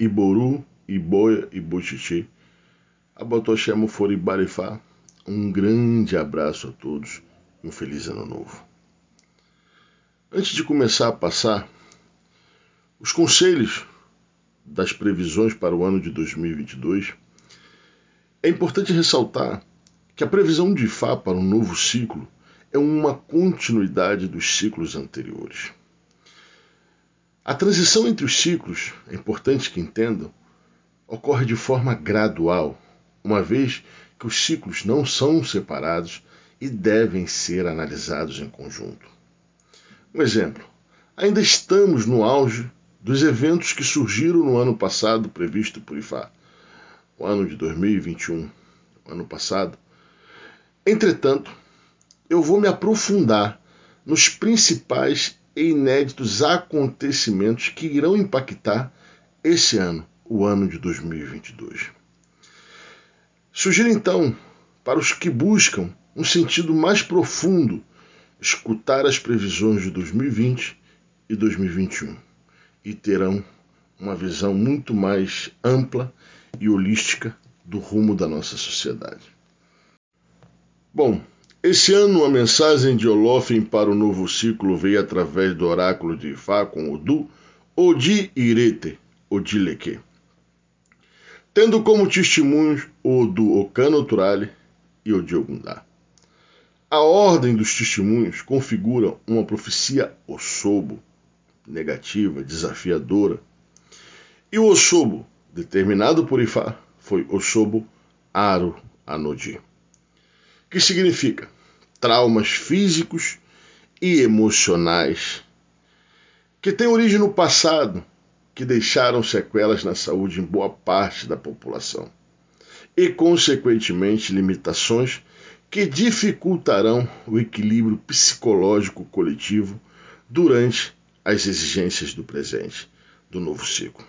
Iboru, Iboia e Bochichi, Abotoshemo Foribarifá, um grande abraço a todos e um feliz ano novo. Antes de começar a passar os conselhos das previsões para o ano de 2022, é importante ressaltar que a previsão de Fá para um novo ciclo é uma continuidade dos ciclos anteriores. A transição entre os ciclos, é importante que entendam, ocorre de forma gradual, uma vez que os ciclos não são separados e devem ser analisados em conjunto. Um exemplo: ainda estamos no auge dos eventos que surgiram no ano passado previsto por IFA, o ano de 2021, o ano passado. Entretanto, eu vou me aprofundar nos principais e inéditos acontecimentos que irão impactar esse ano, o ano de 2022. Sugiro então, para os que buscam um sentido mais profundo, escutar as previsões de 2020 e 2021 e terão uma visão muito mais ampla e holística do rumo da nossa sociedade. Bom, esse ano a mensagem de Olofem para o novo ciclo veio através do oráculo de Ifá com Odu, Odi Irete, Odileke. Tendo como testemunhos o Odu Okano Turale e Odi Ogundá. A ordem dos testemunhos configura uma profecia Osobo, negativa, desafiadora. E o Osobo, determinado por Ifá, foi Osobo Aro Anodi, que significa traumas físicos e emocionais, que têm origem no passado, que deixaram sequelas na saúde em boa parte da população, e, consequentemente, limitações que dificultarão o equilíbrio psicológico coletivo durante as exigências do presente, do novo ciclo.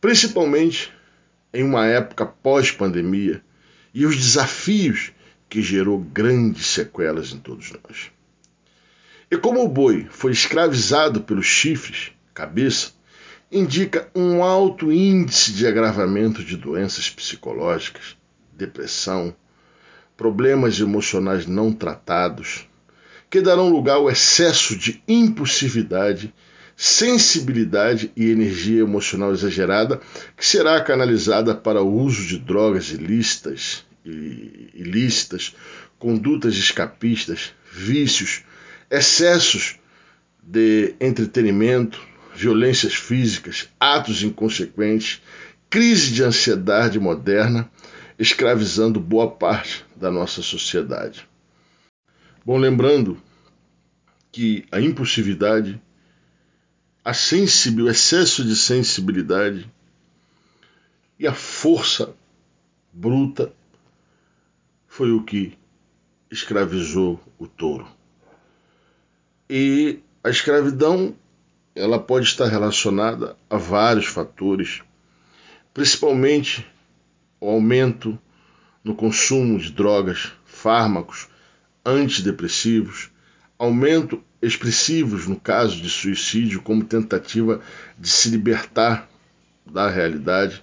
Principalmente em uma época pós-pandemia e os desafios que gerou grandes sequelas em todos nós. E como o boi foi escravizado pelos chifres, cabeça, indica um alto índice de agravamento de doenças psicológicas, depressão, problemas emocionais não tratados, que darão lugar ao excesso de impulsividade, sensibilidade e energia emocional exagerada, que será canalizada para o uso de drogas ilícitas, ilícitas condutas escapistas, vícios, excessos de entretenimento, violências físicas, atos inconsequentes, crise de ansiedade moderna, escravizando boa parte da nossa sociedade. Bom, lembrando que a impulsividade, a sensibil, o excesso de sensibilidade e a força bruta foi o que escravizou o touro. E a escravidão ela pode estar relacionada a vários fatores, principalmente o aumento no consumo de drogas, fármacos, antidepressivos, aumento expressivos no caso de suicídio como tentativa de se libertar da realidade.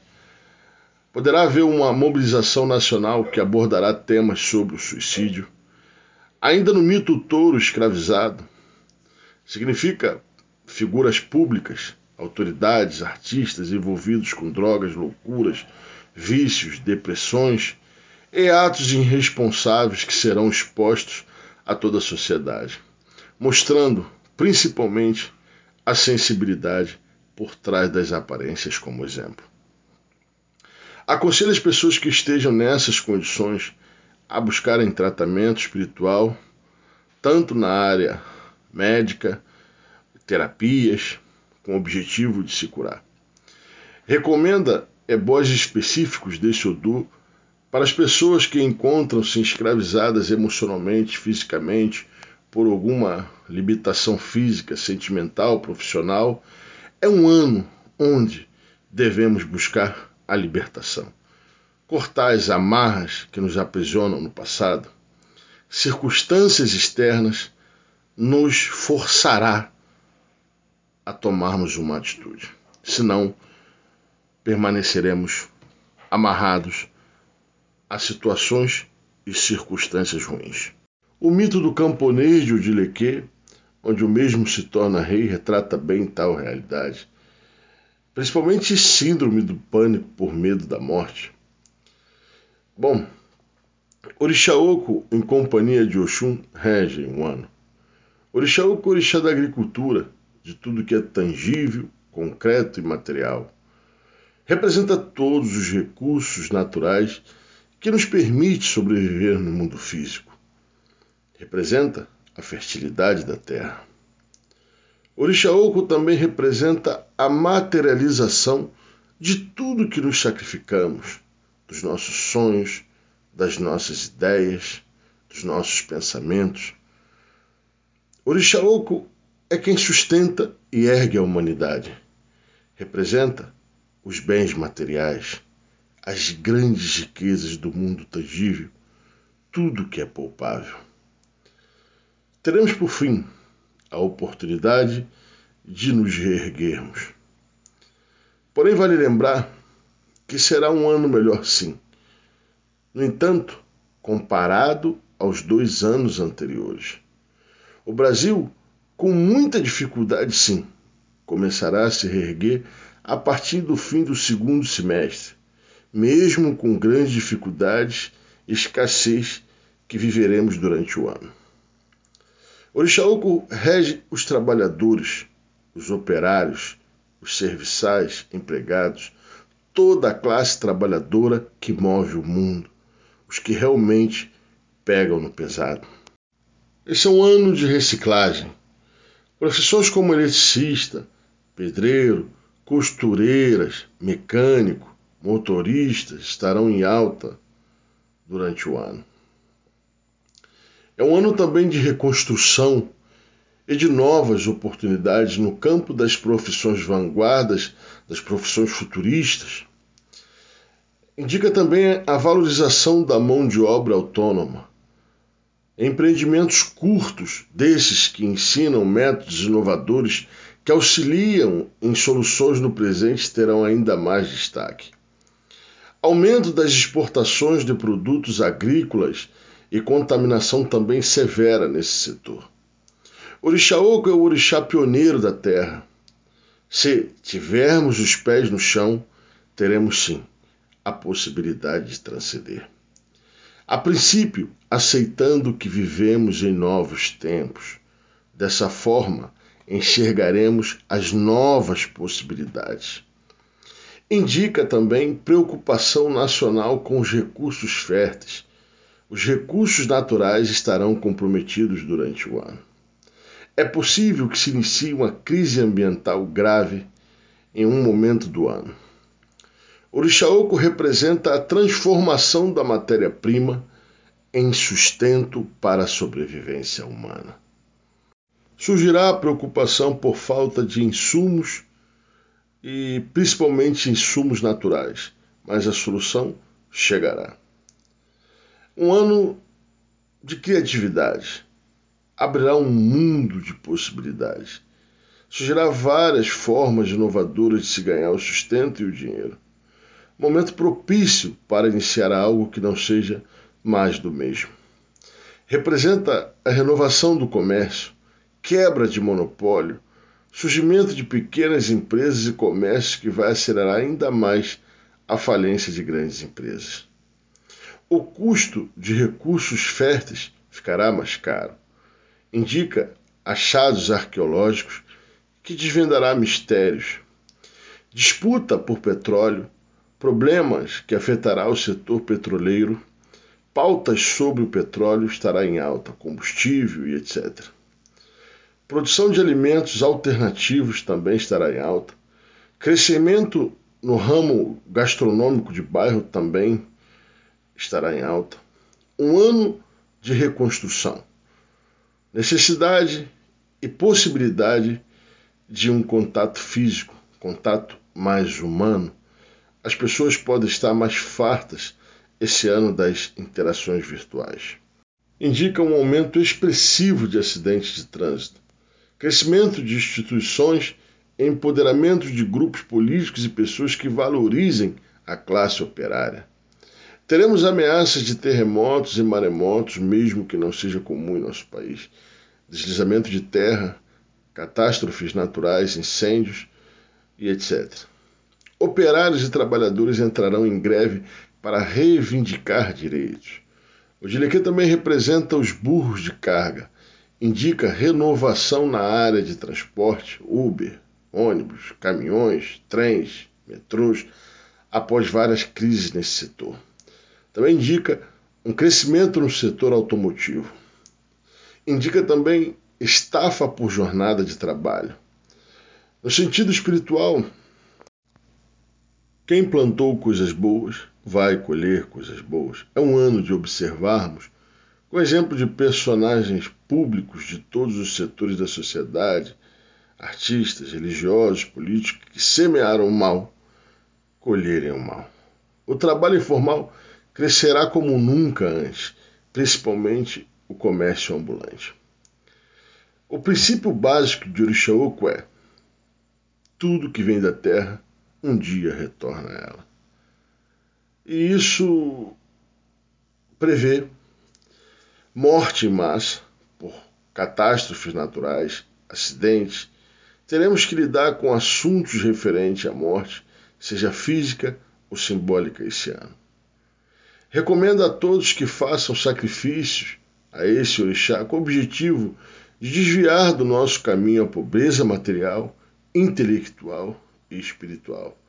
Poderá haver uma mobilização nacional que abordará temas sobre o suicídio. Ainda no mito touro escravizado, significa figuras públicas, autoridades, artistas envolvidos com drogas, loucuras, vícios, depressões e atos irresponsáveis que serão expostos a toda a sociedade, mostrando principalmente a sensibilidade por trás das aparências como exemplo. Aconselho as pessoas que estejam nessas condições a buscarem tratamento espiritual, tanto na área médica, terapias, com o objetivo de se curar. Recomenda ebós específicos desse odor para as pessoas que encontram-se escravizadas emocionalmente, fisicamente, por alguma limitação física, sentimental, profissional, é um ano onde devemos buscar a libertação. Cortar as amarras que nos aprisionam no passado. Circunstâncias externas nos forçará a tomarmos uma atitude. Senão, permaneceremos amarrados a situações e circunstâncias ruins. O mito do camponês de Odileque, onde o mesmo se torna rei, retrata bem tal realidade, principalmente síndrome do pânico por medo da morte. Bom, Orixaoco, em companhia de Oxum, rege um ano. Orixaoco é orixá da agricultura, de tudo que é tangível, concreto e material. Representa todos os recursos naturais que nos permite sobreviver no mundo físico. Representa a fertilidade da terra. Orixaoco também representa a materialização de tudo que nos sacrificamos, dos nossos sonhos, das nossas ideias, dos nossos pensamentos. Orixaoco é quem sustenta e ergue a humanidade. Representa os bens materiais, as grandes riquezas do mundo tangível, tudo que é poupável. Teremos por fim a oportunidade de nos reerguermos. Porém, vale lembrar que será um ano melhor sim. No entanto, comparado aos dois anos anteriores. O Brasil, com muita dificuldade sim, começará a se reerguer a partir do fim do segundo semestre, mesmo com grandes dificuldades e escassez que viveremos durante o ano. Orixaúco rege os trabalhadores, os operários, os serviçais, empregados, toda a classe trabalhadora que move o mundo, os que realmente pegam no pesado. Esse é um ano de reciclagem. Profissões como eletricista, pedreiro, costureiras, mecânico, motoristas estarão em alta durante o ano. É um ano também de reconstrução e de novas oportunidades no campo das profissões vanguardas, das profissões futuristas. Indica também a valorização da mão de obra autônoma. Empreendimentos curtos, desses que ensinam métodos inovadores que auxiliam em soluções no presente, terão ainda mais destaque. Aumento das exportações de produtos agrícolas e contaminação também severa nesse setor. Orixaoco é o orixá pioneiro da terra. Se tivermos os pés no chão, teremos sim a possibilidade de transcender. A princípio, aceitando que vivemos em novos tempos. Dessa forma, enxergaremos as novas possibilidades. Indica também preocupação nacional com os recursos férteis, os recursos naturais estarão comprometidos durante o ano. É possível que se inicie uma crise ambiental grave em um momento do ano. Orixaoco representa a transformação da matéria-prima em sustento para a sobrevivência humana. Surgirá a preocupação por falta de insumos e principalmente insumos naturais, mas a solução chegará. Um ano de criatividade abrirá um mundo de possibilidades. Surgirá várias formas inovadoras de se ganhar o sustento e o dinheiro. Momento propício para iniciar algo que não seja mais do mesmo. Representa a renovação do comércio, quebra de monopólio, surgimento de pequenas empresas e comércios que vai acelerar ainda mais a falência de grandes empresas o custo de recursos férteis ficará mais caro. Indica achados arqueológicos que desvendará mistérios. Disputa por petróleo, problemas que afetará o setor petroleiro, pautas sobre o petróleo estará em alta, combustível e etc. Produção de alimentos alternativos também estará em alta. Crescimento no ramo gastronômico de bairro também estará em alta. Um ano de reconstrução. Necessidade e possibilidade de um contato físico, contato mais humano. As pessoas podem estar mais fartas esse ano das interações virtuais. Indica um aumento expressivo de acidentes de trânsito, crescimento de instituições empoderamento de grupos políticos e pessoas que valorizem a classe operária. Teremos ameaças de terremotos e maremotos, mesmo que não seja comum em nosso país, deslizamento de terra, catástrofes naturais, incêndios e etc. Operários e trabalhadores entrarão em greve para reivindicar direitos. O Dilequê também representa os burros de carga, indica renovação na área de transporte, Uber, ônibus, caminhões, trens, metrôs, após várias crises nesse setor. Também indica um crescimento no setor automotivo. Indica também estafa por jornada de trabalho. No sentido espiritual, quem plantou coisas boas vai colher coisas boas. É um ano de observarmos, com exemplo de personagens públicos de todos os setores da sociedade, artistas, religiosos, políticos, que semearam o mal, colherem o mal. O trabalho informal crescerá como nunca antes, principalmente o comércio ambulante. O princípio básico de Orixaoku é: tudo que vem da terra um dia retorna a ela. E isso prevê morte em massa por catástrofes naturais, acidentes. Teremos que lidar com assuntos referentes à morte, seja física ou simbólica esse ano. Recomendo a todos que façam sacrifícios a esse orixá com o objetivo de desviar do nosso caminho a pobreza material, intelectual e espiritual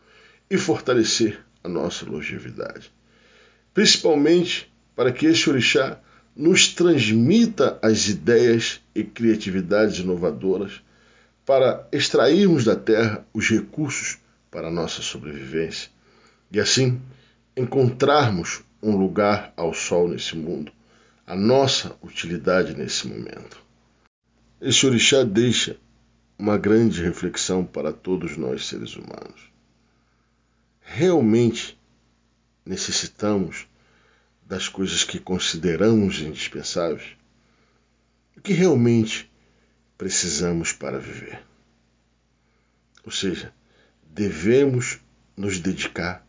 e fortalecer a nossa longevidade. Principalmente para que esse orixá nos transmita as ideias e criatividades inovadoras para extrairmos da terra os recursos para a nossa sobrevivência e assim encontrarmos um lugar ao sol nesse mundo, a nossa utilidade nesse momento. Esse orixá deixa uma grande reflexão para todos nós seres humanos. Realmente necessitamos das coisas que consideramos indispensáveis? O que realmente precisamos para viver? Ou seja, devemos nos dedicar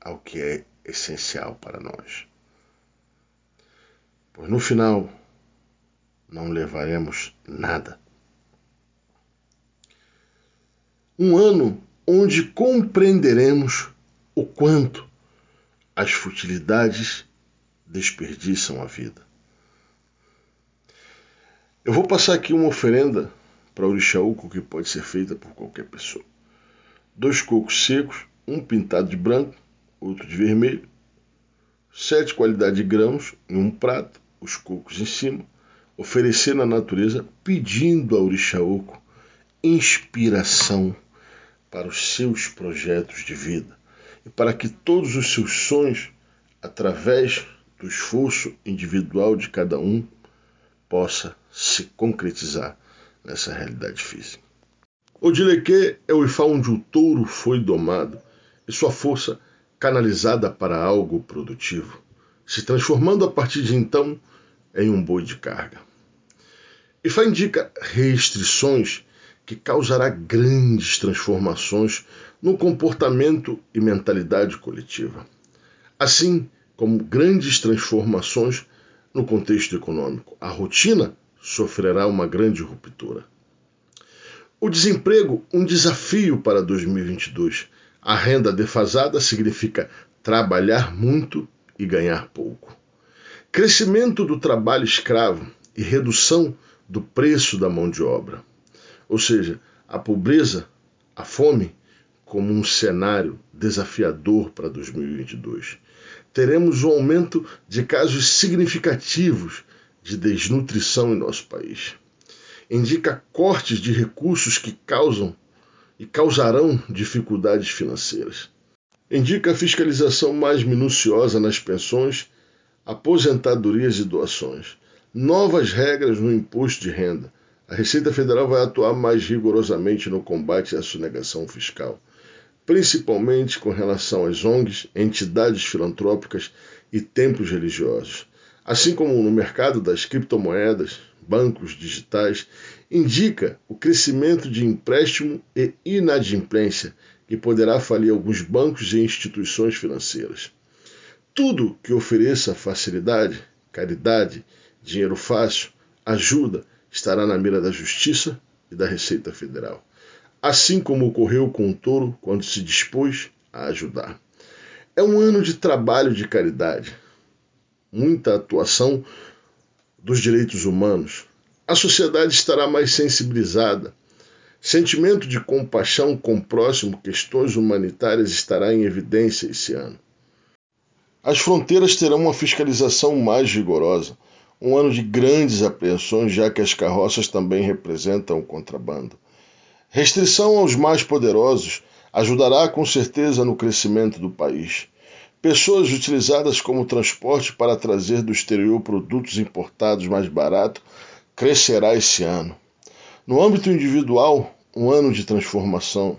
ao que é essencial para nós. Pois no final não levaremos nada. Um ano onde compreenderemos o quanto as futilidades desperdiçam a vida. Eu vou passar aqui uma oferenda para o Orixaúco que pode ser feita por qualquer pessoa. Dois cocos secos, um pintado de branco, outro de vermelho, sete qualidades de grãos em um prato, os cocos em cima, oferecer na natureza, pedindo ao Orixaoco inspiração para os seus projetos de vida e para que todos os seus sonhos, através do esforço individual de cada um, possa se concretizar nessa realidade física. O Dileque é o Ifá onde o touro foi domado e sua força canalizada para algo produtivo, se transformando a partir de então em um boi de carga. Ifá indica restrições que causará grandes transformações no comportamento e mentalidade coletiva, assim como grandes transformações no contexto econômico. A rotina sofrerá uma grande ruptura. O desemprego, um desafio para 2022, a renda defasada significa trabalhar muito e ganhar pouco. Crescimento do trabalho escravo e redução do preço da mão de obra. Ou seja, a pobreza, a fome, como um cenário desafiador para 2022. Teremos um aumento de casos significativos de desnutrição em nosso país. Indica cortes de recursos que causam e causarão dificuldades financeiras. Indica a fiscalização mais minuciosa nas pensões, aposentadorias e doações. Novas regras no imposto de renda. A Receita Federal vai atuar mais rigorosamente no combate à sonegação fiscal, principalmente com relação às ONGs, entidades filantrópicas e templos religiosos, assim como no mercado das criptomoedas, bancos digitais, indica o crescimento de empréstimo e inadimplência, que poderá falir alguns bancos e instituições financeiras. Tudo que ofereça facilidade, caridade, dinheiro fácil, ajuda, estará na mira da Justiça e da Receita Federal. Assim como ocorreu com o touro quando se dispôs a ajudar. É um ano de trabalho de caridade, muita atuação dos direitos humanos. A sociedade estará mais sensibilizada. Sentimento de compaixão com o próximo, questões humanitárias estará em evidência esse ano. As fronteiras terão uma fiscalização mais rigorosa, um ano de grandes apreensões, já que as carroças também representam o contrabando. Restrição aos mais poderosos ajudará com certeza no crescimento do país. Pessoas utilizadas como transporte para trazer do exterior produtos importados mais barato crescerá esse ano. No âmbito individual, um ano de transformação.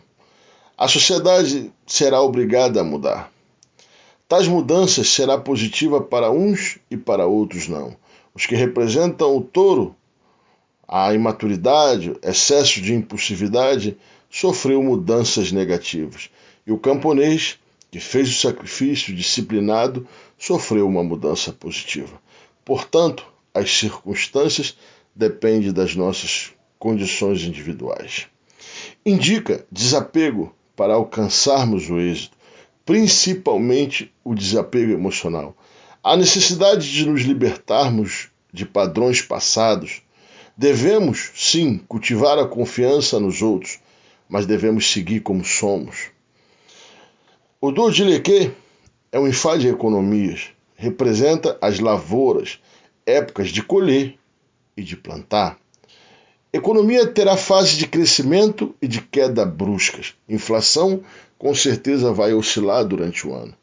A sociedade será obrigada a mudar. Tais mudanças será positiva para uns e para outros não. Os que representam o touro, a imaturidade, excesso de impulsividade, sofreu mudanças negativas. E o camponês, que fez o sacrifício disciplinado, sofreu uma mudança positiva. Portanto, as circunstâncias dependem das nossas condições individuais. Indica desapego para alcançarmos o êxito, principalmente o desapego emocional. A necessidade de nos libertarmos de padrões passados. Devemos, sim, cultivar a confiança nos outros, mas devemos seguir como somos. O leque é um enfado de economias, representa as lavouras, épocas de colher e de plantar. Economia terá fase de crescimento e de queda bruscas. Inflação com certeza vai oscilar durante o ano.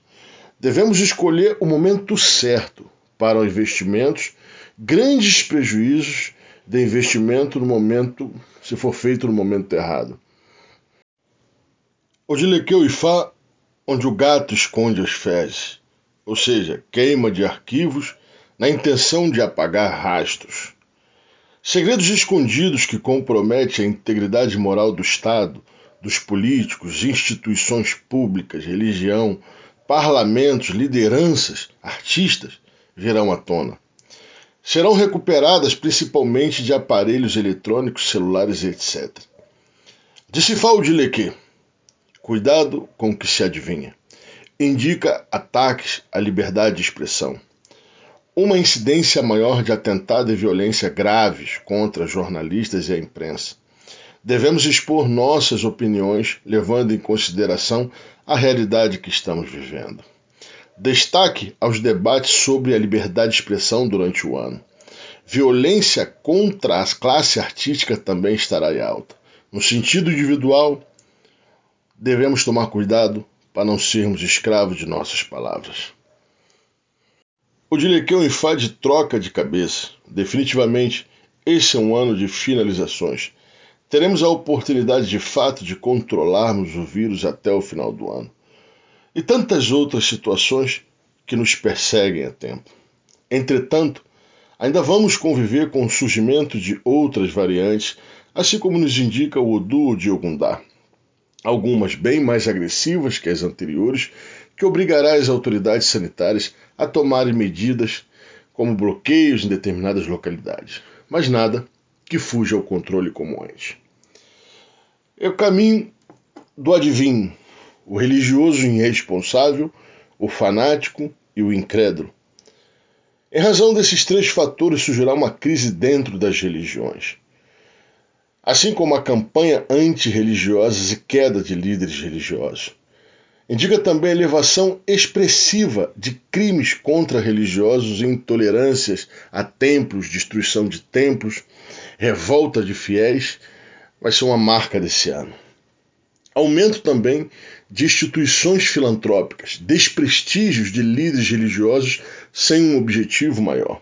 Devemos escolher o momento certo para investimentos, grandes prejuízos de investimento no momento, se for feito no momento errado. O Dilequeu Ifá, onde o gato esconde as fezes, ou seja, queima de arquivos na intenção de apagar rastros. Segredos escondidos que comprometem a integridade moral do Estado, dos políticos, instituições públicas, religião, parlamentos, lideranças, artistas virão à tona. Serão recuperadas principalmente de aparelhos eletrônicos, celulares, etc. Disse Leque, cuidado com o que se adivinha. Indica ataques à liberdade de expressão. Uma incidência maior de atentado e violência graves contra jornalistas e a imprensa devemos expor nossas opiniões, levando em consideração a realidade que estamos vivendo. Destaque aos debates sobre a liberdade de expressão durante o ano. Violência contra a classe artística também estará em alta. No sentido individual, devemos tomar cuidado para não sermos escravos de nossas palavras. O Dilequeu enfade troca de cabeça. Definitivamente, esse é um ano de finalizações teremos a oportunidade de fato de controlarmos o vírus até o final do ano. E tantas outras situações que nos perseguem a tempo. Entretanto, ainda vamos conviver com o surgimento de outras variantes, assim como nos indica o Odu de Ogundá. Algumas bem mais agressivas que as anteriores, que obrigará as autoridades sanitárias a tomarem medidas como bloqueios em determinadas localidades. Mas nada que fuja ao controle como antes. É o caminho do adivinho, o religioso irresponsável, o fanático e o incrédulo. Em razão desses três fatores surgirá uma crise dentro das religiões. Assim como a campanha antirreligiosa e queda de líderes religiosos. Indica também a elevação expressiva de crimes contra religiosos intolerâncias a templos, destruição de templos, revolta de fiéis vai ser uma marca desse ano. Aumento também de instituições filantrópicas, desprestígios de líderes religiosos sem um objetivo maior.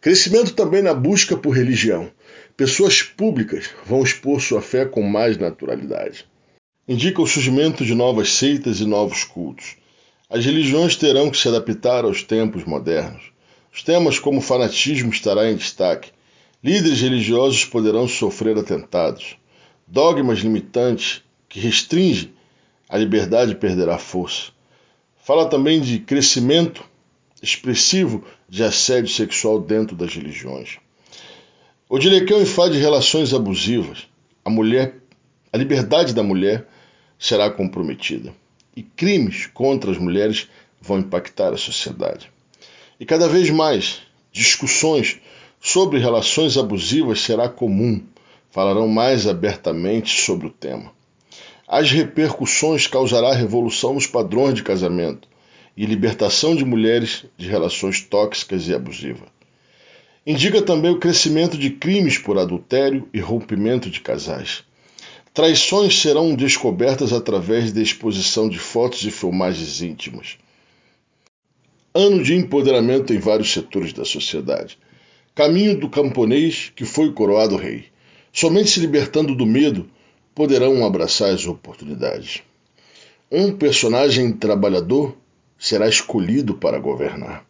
Crescimento também na busca por religião. Pessoas públicas vão expor sua fé com mais naturalidade. Indica o surgimento de novas seitas e novos cultos. As religiões terão que se adaptar aos tempos modernos. Os temas como fanatismo estará em destaque, Líderes religiosos poderão sofrer atentados. Dogmas limitantes que restringem a liberdade perderá força. Fala também de crescimento expressivo de assédio sexual dentro das religiões. Odilequeu enfade relações abusivas. A mulher, a liberdade da mulher será comprometida e crimes contra as mulheres vão impactar a sociedade. E cada vez mais discussões sobre relações abusivas será comum, falarão mais abertamente sobre o tema. As repercussões causará revolução nos padrões de casamento e libertação de mulheres de relações tóxicas e abusivas. Indica também o crescimento de crimes por adultério e rompimento de casais. Traições serão descobertas através da exposição de fotos e filmagens íntimas. Ano de empoderamento em vários setores da sociedade. Caminho do camponês que foi coroado rei. Somente se libertando do medo poderão abraçar as oportunidades. Um personagem trabalhador será escolhido para governar.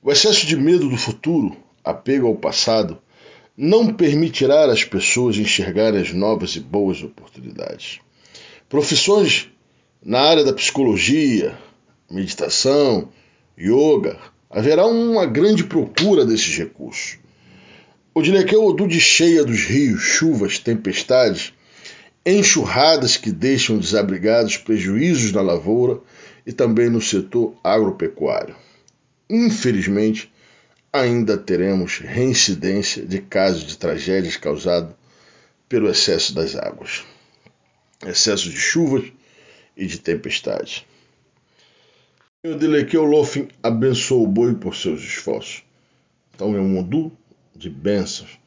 O excesso de medo do futuro, apego ao passado, não permitirá às pessoas enxergarem as novas e boas oportunidades. Profissões na área da psicologia, meditação, yoga, haverá uma grande procura desses recursos. O Dilequeu de cheia dos rios, chuvas, tempestades, enxurradas que deixam desabrigados prejuízos na lavoura e também no setor agropecuário. Infelizmente, ainda teremos reincidência de casos de tragédias causados pelo excesso das águas, excesso de chuvas e de tempestades. O Delequeu Lofin abençoou o boi por seus esforços. Então é um mundo de bênçãos.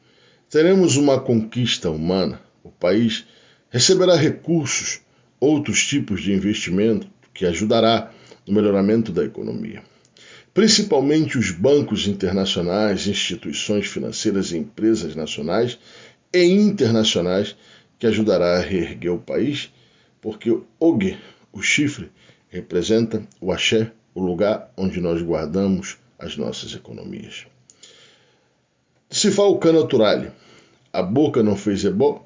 Teremos uma conquista humana. O país receberá recursos, outros tipos de investimento que ajudará no melhoramento da economia. Principalmente os bancos internacionais, instituições financeiras e empresas nacionais e internacionais que ajudará a reerguer o país, porque o OG, o chifre, representa o axé, o lugar onde nós guardamos as nossas economias. Se fala o canaturale, a boca não fez ebó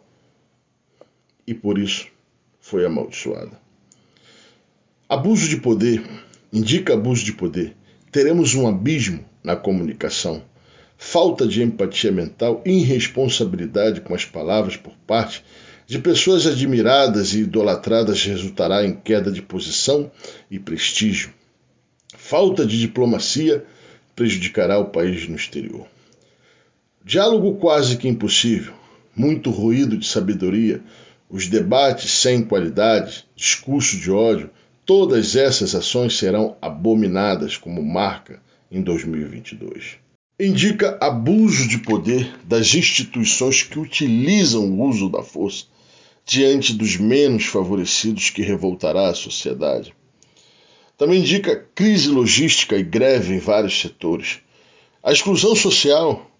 e por isso foi amaldiçoada. Abuso de poder indica abuso de poder. Teremos um abismo na comunicação, falta de empatia mental irresponsabilidade com as palavras por parte de pessoas admiradas e idolatradas resultará em queda de posição e prestígio. Falta de diplomacia prejudicará o país no exterior. Diálogo quase que impossível, muito ruído de sabedoria, os debates sem qualidade, discurso de ódio, todas essas ações serão abominadas como marca em 2022 indica abuso de poder das instituições que utilizam o uso da força diante dos menos favorecidos que revoltará a sociedade. Também indica crise logística e greve em vários setores, a exclusão social,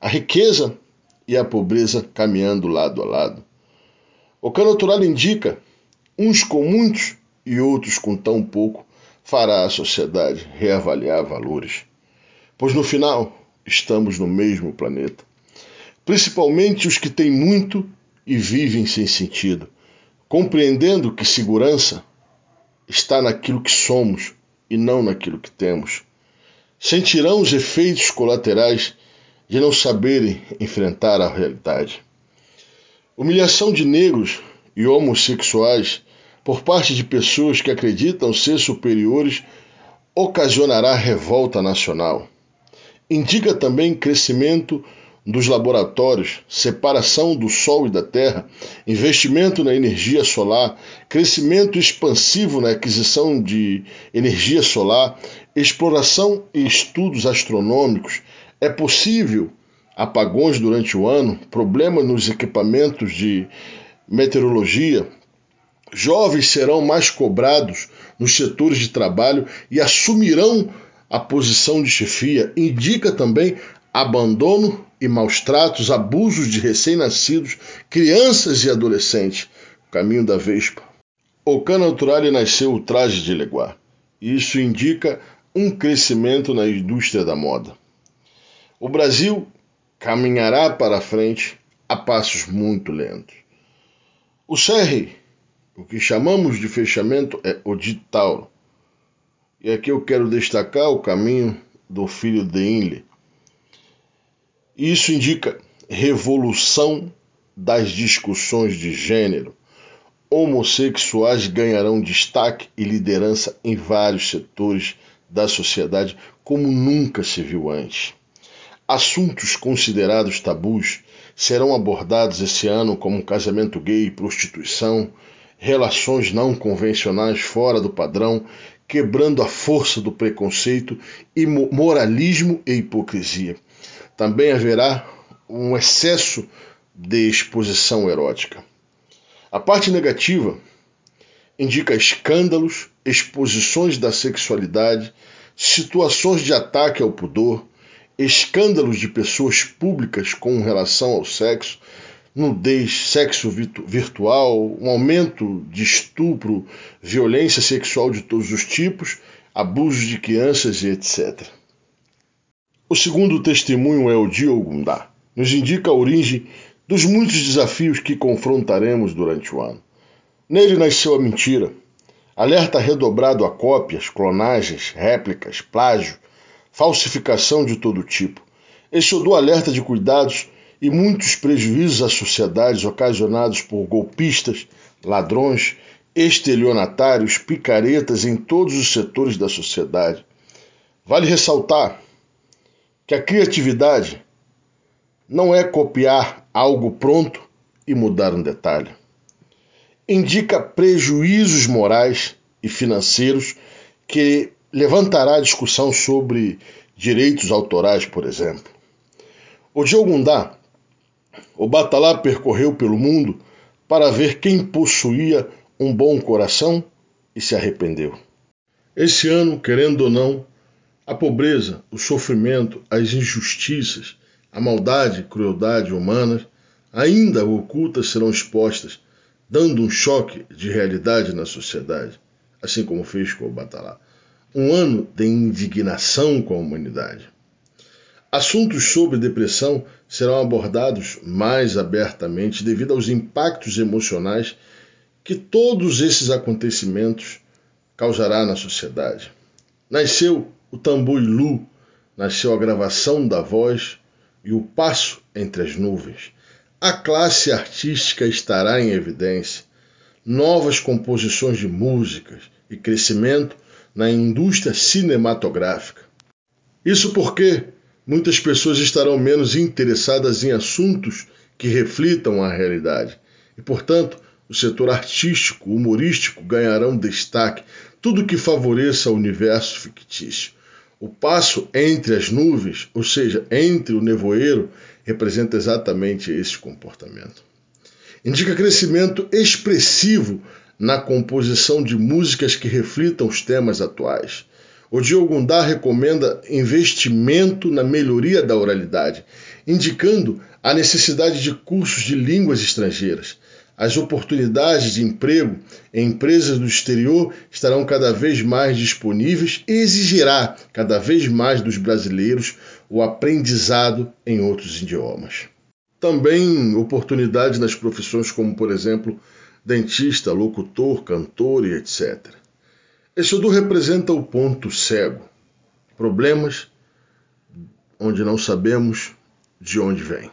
a riqueza e a pobreza caminhando lado a lado. O natural indica uns com muitos e outros com tão pouco fará a sociedade reavaliar valores, pois no final estamos no mesmo planeta. Principalmente os que têm muito e vivem sem sentido, compreendendo que segurança está naquilo que somos e não naquilo que temos. Sentirão os efeitos colaterais de não saberem enfrentar a realidade. Humilhação de negros e homossexuais por parte de pessoas que acreditam ser superiores ocasionará revolta nacional. Indica também crescimento dos laboratórios, separação do Sol e da Terra, investimento na energia solar, crescimento expansivo na aquisição de energia solar, exploração e estudos astronômicos. É possível apagões durante o ano, problemas nos equipamentos de meteorologia. Jovens serão mais cobrados nos setores de trabalho e assumirão a posição de chefia. Indica também abandono e maus tratos, abusos de recém-nascidos, crianças e adolescentes. Caminho da Vespa. O Canaturale nasceu o traje de Leguá. Isso indica um crescimento na indústria da moda. O Brasil caminhará para frente a passos muito lentos. O Serri, o que chamamos de fechamento, é o Tauro. E aqui eu quero destacar o caminho do filho de Inle. Isso indica revolução das discussões de gênero. Homossexuais ganharão destaque e liderança em vários setores da sociedade como nunca se viu antes. Assuntos considerados tabus serão abordados esse ano, como casamento gay, prostituição, relações não convencionais fora do padrão, quebrando a força do preconceito e moralismo e hipocrisia. Também haverá um excesso de exposição erótica. A parte negativa indica escândalos, exposições da sexualidade, situações de ataque ao pudor, escândalos de pessoas públicas com relação ao sexo, nudez, sexo virtual, um aumento de estupro, violência sexual de todos os tipos, abusos de crianças e etc. O segundo testemunho é o de Ogundá. Nos indica a origem dos muitos desafios que confrontaremos durante o ano. Nele nasceu a mentira, alerta redobrado a cópias, clonagens, réplicas, plágio, falsificação de todo tipo. Esse do alerta de cuidados e muitos prejuízos às sociedades ocasionados por golpistas, ladrões, estelionatários, picaretas em todos os setores da sociedade. Vale ressaltar que a criatividade não é copiar algo pronto e mudar um detalhe. Indica prejuízos morais e financeiros que levantará discussão sobre direitos autorais, por exemplo. O Diogundá, o Batalá percorreu pelo mundo para ver quem possuía um bom coração e se arrependeu. Esse ano, querendo ou não, a pobreza, o sofrimento, as injustiças, a maldade e crueldade humanas, ainda ocultas, serão expostas, dando um choque de realidade na sociedade, assim como fez com o Batalá um ano de indignação com a humanidade. Assuntos sobre depressão serão abordados mais abertamente devido aos impactos emocionais que todos esses acontecimentos causará na sociedade. Nasceu o tambor nasceu a gravação da voz e o passo entre as nuvens. A classe artística estará em evidência. Novas composições de músicas e crescimento na indústria cinematográfica. Isso porque muitas pessoas estarão menos interessadas em assuntos que reflitam a realidade e, portanto, o setor artístico, humorístico ganharão destaque, tudo que favoreça o universo fictício. O passo entre as nuvens, ou seja, entre o nevoeiro, representa exatamente esse comportamento. Indica crescimento expressivo na composição de músicas que reflitam os temas atuais. O Diogundá recomenda investimento na melhoria da oralidade, indicando a necessidade de cursos de línguas estrangeiras. As oportunidades de emprego em empresas do exterior estarão cada vez mais disponíveis e exigirá cada vez mais dos brasileiros o aprendizado em outros idiomas. Também oportunidades nas profissões como, por exemplo, dentista, locutor, cantor e etc. Exodu representa o ponto cego, problemas onde não sabemos de onde vêm.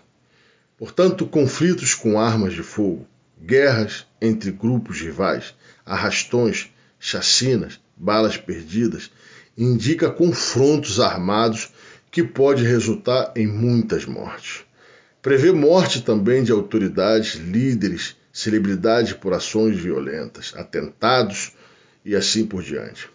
Portanto, conflitos com armas de fogo, guerras entre grupos rivais, arrastões, chacinas, balas perdidas, indica confrontos armados que pode resultar em muitas mortes. Prevê morte também de autoridades, líderes celebridade por ações violentas, atentados e assim por diante.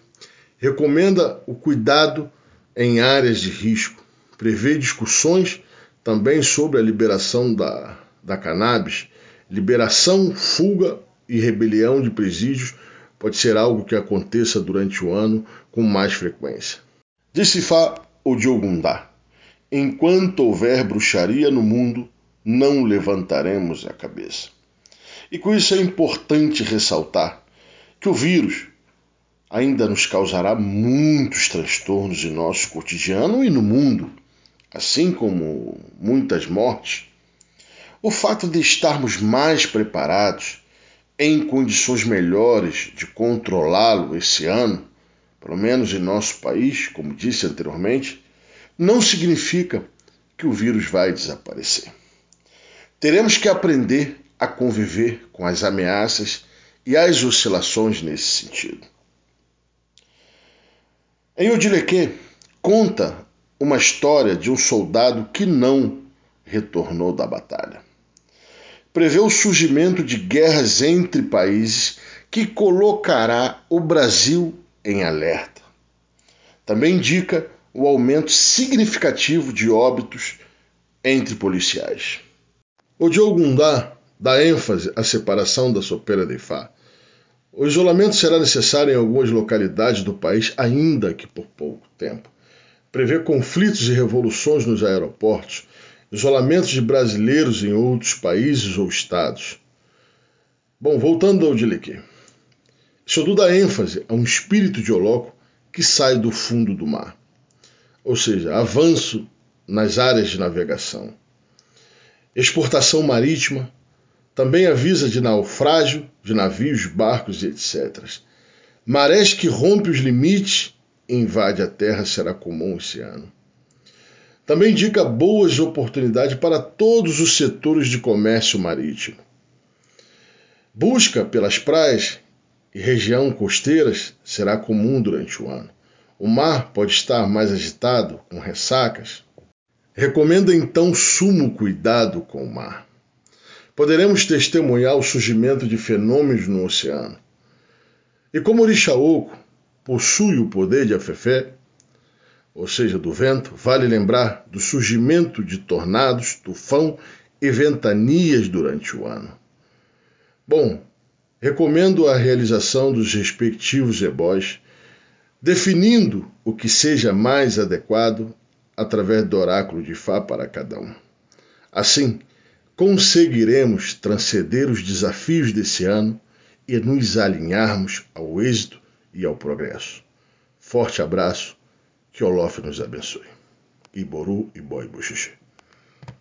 Recomenda o cuidado em áreas de risco, prevê discussões também sobre a liberação da, da cannabis, liberação, fuga e rebelião de presídios pode ser algo que aconteça durante o ano com mais frequência. Disse Fá o Diogundá: Enquanto houver bruxaria no mundo, não levantaremos a cabeça. E com isso é importante ressaltar que o vírus ainda nos causará muitos transtornos em nosso cotidiano e no mundo. assim como muitas mortes, o fato de estarmos mais preparados, em condições melhores de controlá-lo esse ano, pelo menos em nosso país, como disse anteriormente, não significa que o vírus vai desaparecer. Teremos que aprender a conviver com as ameaças e as oscilações nesse sentido. Em Odileque, conta uma história de um soldado que não retornou da batalha. Prevê o surgimento de guerras entre países que colocará o Brasil em alerta. Também indica o aumento significativo de óbitos entre policiais. O Diogo Gundá dá ênfase à separação da sopeira de Fá. O isolamento será necessário em algumas localidades do país, ainda que por pouco tempo. Prevê conflitos e revoluções nos aeroportos, isolamentos de brasileiros em outros países ou estados. Bom, voltando ao Dilique. Sodu dá ênfase a um espírito de Oloco que sai do fundo do mar, ou seja, avanço nas áreas de navegação exportação marítima, também avisa de naufrágio de navios, barcos e etc. Marés que rompe os limites e invade a terra será comum esse ano. Também indica boas oportunidades para todos os setores de comércio marítimo. Busca pelas praias e região costeiras será comum durante o ano. O mar pode estar mais agitado, com ressacas, Recomenda então sumo cuidado com o mar. Poderemos testemunhar o surgimento de fenômenos no oceano. E como Orixaoco possui o poder de Afefé, ou seja, do vento, vale lembrar do surgimento de tornados, tufão e ventanias durante o ano. Bom, recomendo a realização dos respectivos ebós, definindo o que seja mais adequado através do oráculo de Fá para cada um. Assim, conseguiremos transcender os desafios desse ano e nos alinharmos ao êxito e ao progresso. Forte abraço, que Olof nos abençoe. Iboru e Boi Buxixi.